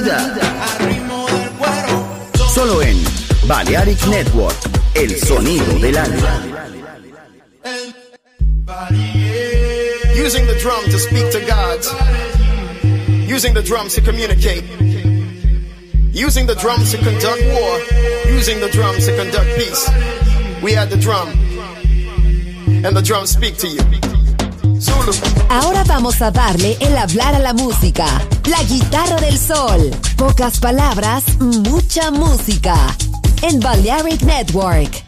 vida. Solo en Balearic Network, el sonido del alma. Using the drum to speak to God. Using the drums to communicate. Using the drums to conduct war. Using the drums to conduct peace. We had the drum. And the drums speak to you. Ahora vamos a darle el hablar a la música. La guitarra del sol. Pocas palabras, mucha música. En Balearic Network.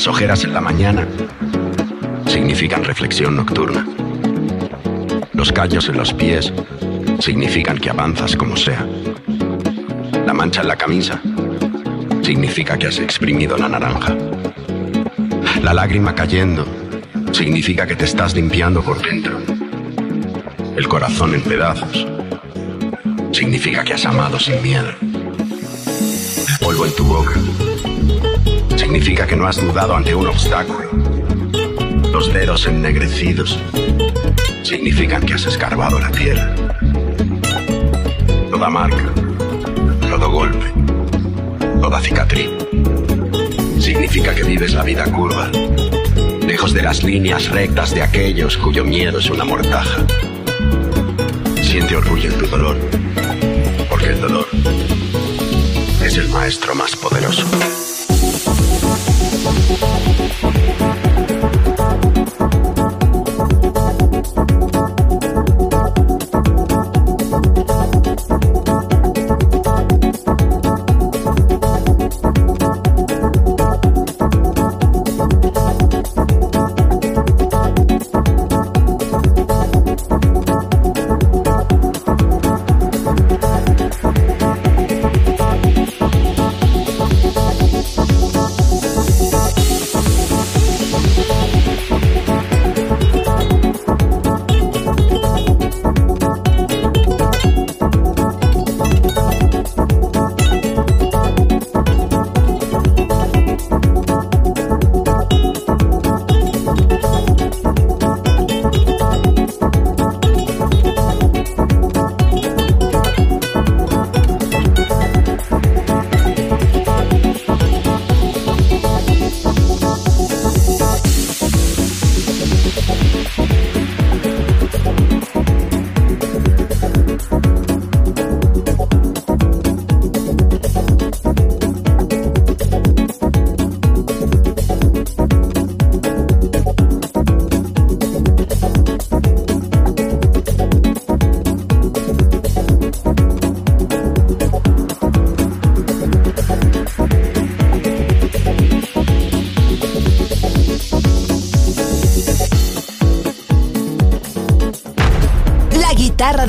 Las ojeras en la mañana significan reflexión nocturna. Los callos en los pies significan que avanzas como sea. La mancha en la camisa significa que has exprimido la naranja. La lágrima cayendo significa que te estás limpiando por dentro. El corazón en pedazos significa que has amado sin miedo. polvo en tu boca significa que no has dudado ante un obstáculo. Los dedos ennegrecidos significan que has escarbado la tierra. Toda marca, todo golpe, toda cicatriz significa que vives la vida curva, lejos de las líneas rectas de aquellos cuyo miedo es una mortaja. Siente orgullo en tu dolor, porque el dolor es el maestro más poderoso. Thank you.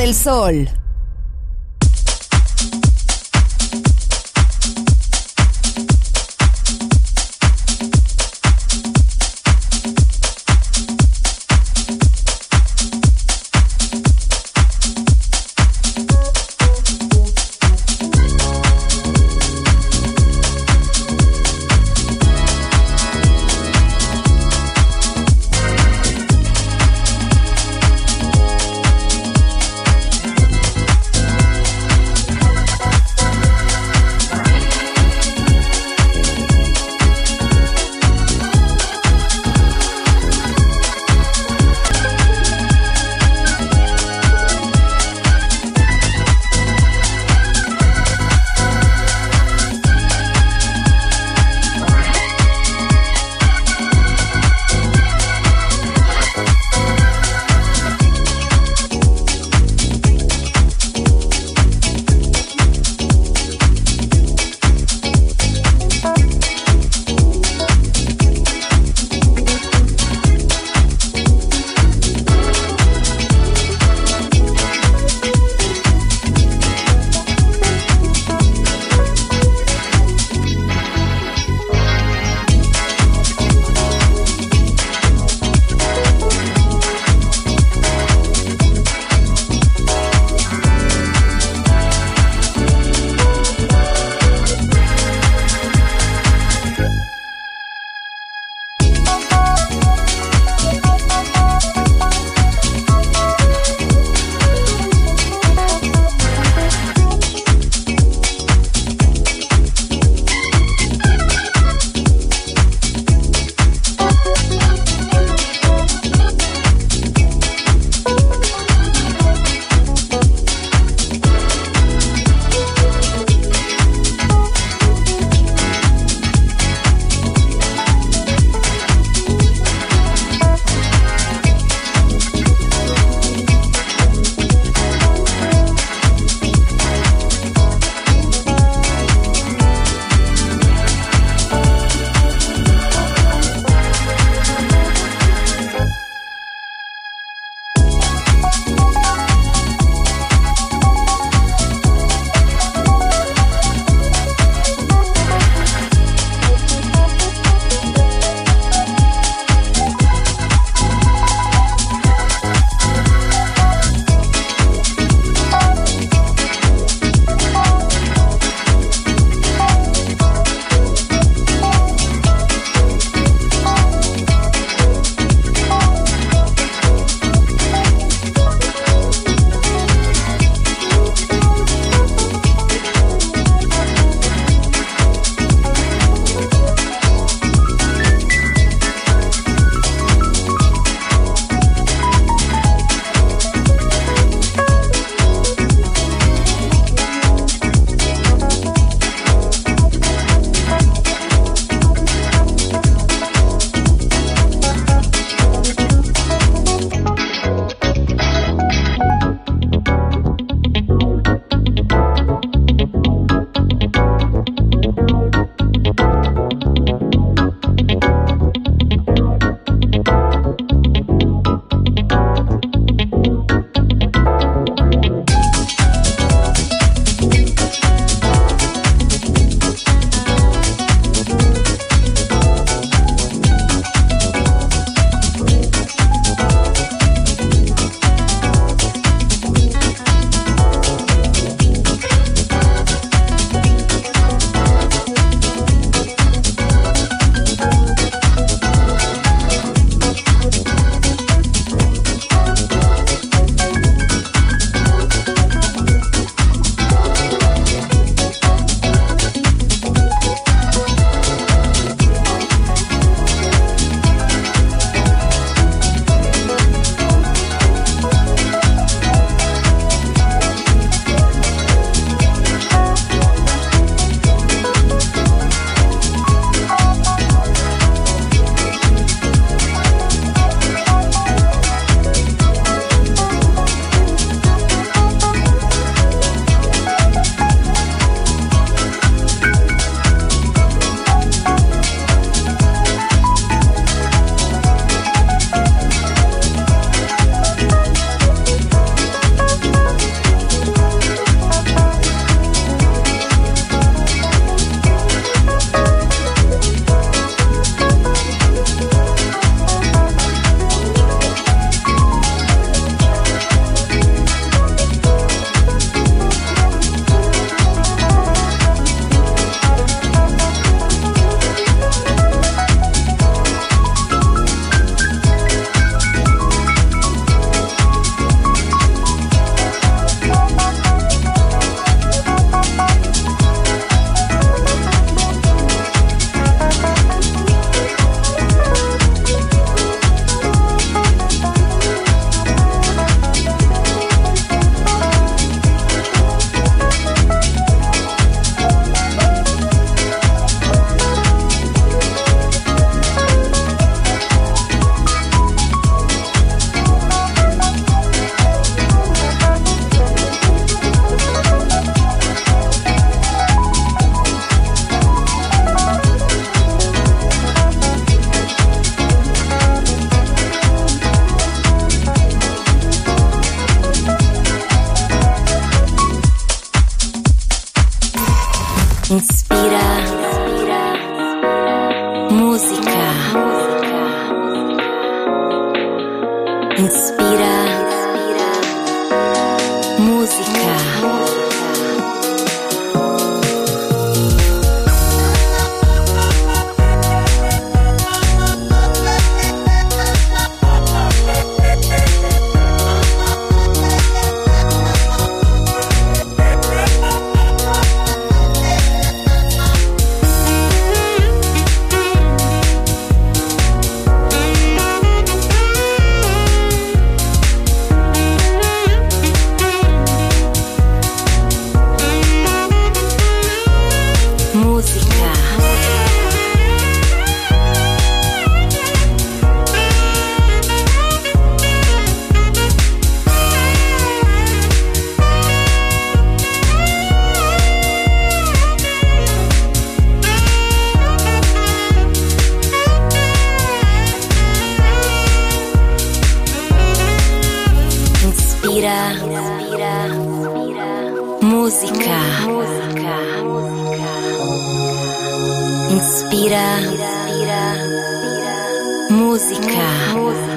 Del Sol. Inspira. Música. Música.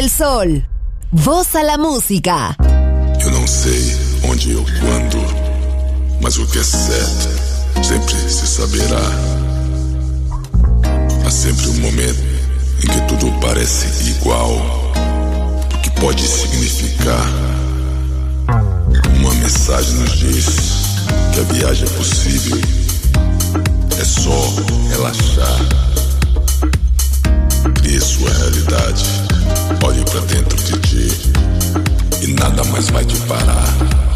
Del Sol. Voz a la música. Eu não sei onde ou quando, mas o que é certo sempre se saberá. Há sempre um momento em que tudo parece igual, o que pode significar. Uma mensagem nos diz que a viagem é possível, é só relaxar. Crie sua realidade. Olhe para dentro de ti e nada mais vai te parar.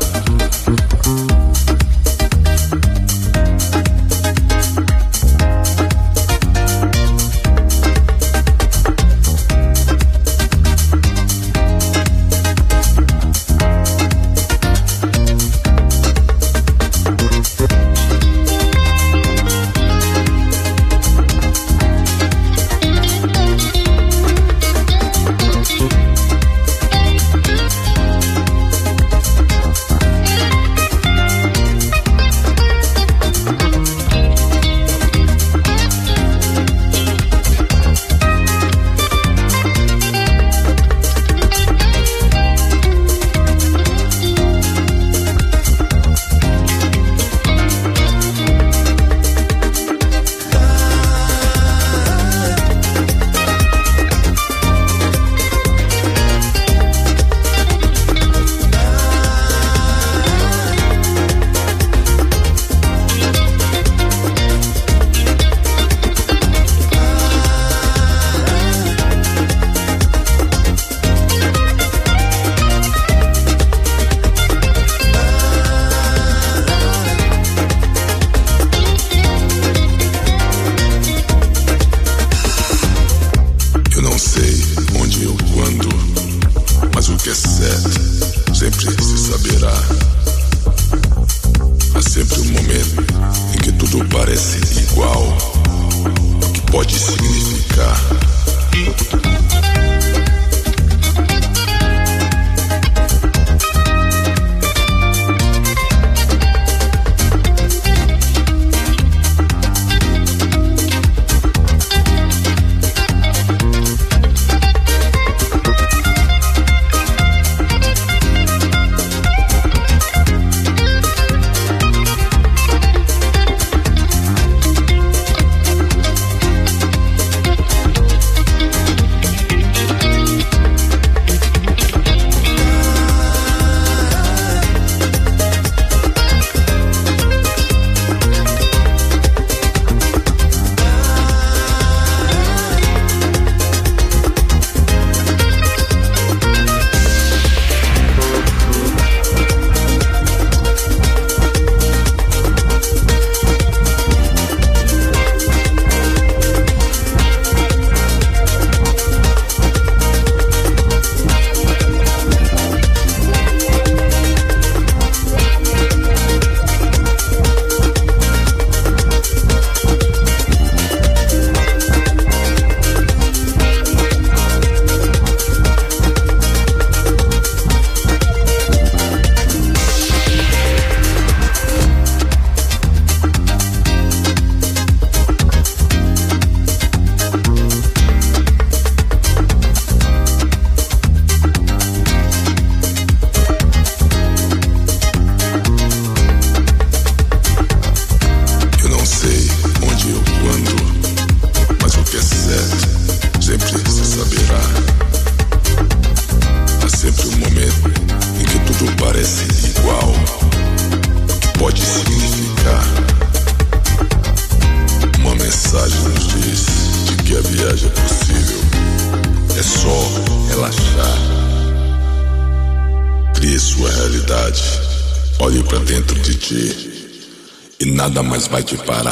Vai te parar.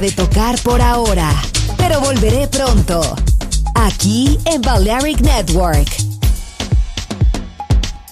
De tocar por ahora, pero volveré pronto. Aquí en Balearic Network.